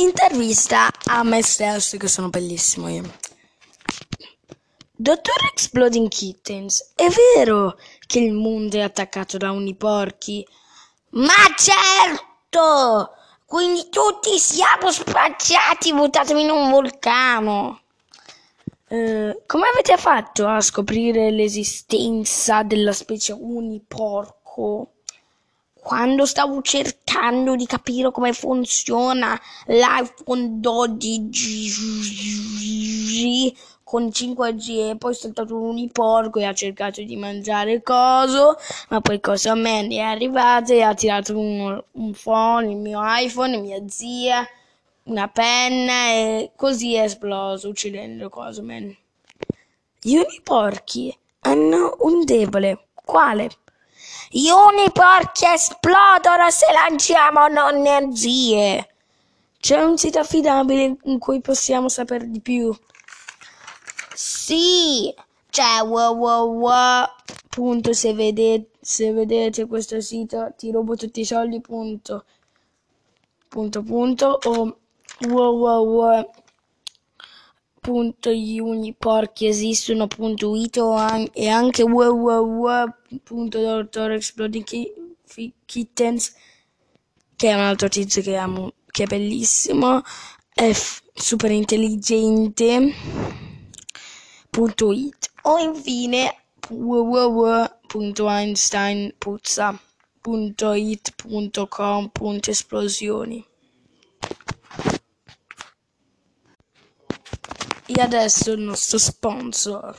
Intervista a me stesso, che sono bellissimo io. Dottor Exploding Kittens, è vero che il mondo è attaccato da uniporchi? Ma certo! Quindi tutti siamo spacciati, buttatemi in un vulcano. Eh, come avete fatto a scoprire l'esistenza della specie uniporco? Quando stavo cercando di capire come funziona l'iPhone 12 con 5G e poi è saltato un uniporco e ha cercato di mangiare coso, ma poi cosa a me è arrivato e ha tirato un, un phone, il mio iPhone, mia zia, una penna e così è esploso uccidendo Cosman. Gli uniporchi hanno un debole. Quale? Gli uniporchi esplodono se lanciamo zie. C'è un sito affidabile in cui possiamo sapere di più. Sì, c'è www. Punto, se vedete, se vedete questo sito ti rubo tutti i soldi. Punto, punto, punto o www. Gli uniporchi esistono punto it e anche www.drexplodingkittens che è un altro tizio che amo che è bellissimo è super intelligente it. O infine www.einsteinpuzza.it.com.esplosioni E adesso il nostro sponsor.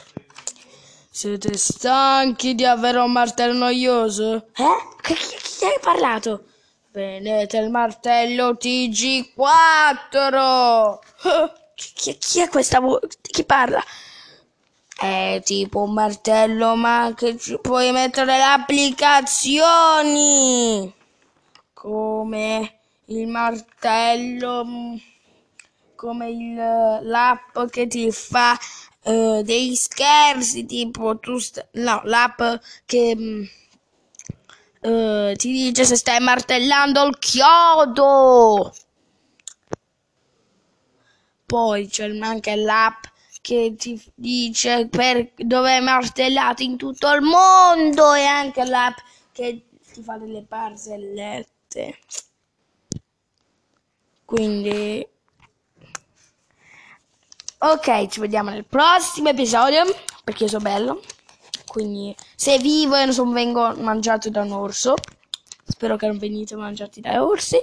Siete stanchi di avere un martello noioso? Eh? Chi, chi, chi hai parlato? Venete il martello TG4! Chi, chi è questa voce? Chi parla? È tipo un martello, ma che ci puoi mettere le applicazioni! Come il martello come il, l'app che ti fa uh, dei scherzi, tipo tu, st- no, l'app che uh, ti dice se stai martellando il chiodo. Poi c'è anche l'app che ti dice per dove è martellato in tutto il mondo e anche l'app che ti fa delle barzellette. Quindi Ok, ci vediamo nel prossimo episodio, perché io sono bello. Quindi, se vivo e non vengo mangiato da un orso, spero che non venite mangiati da orsi.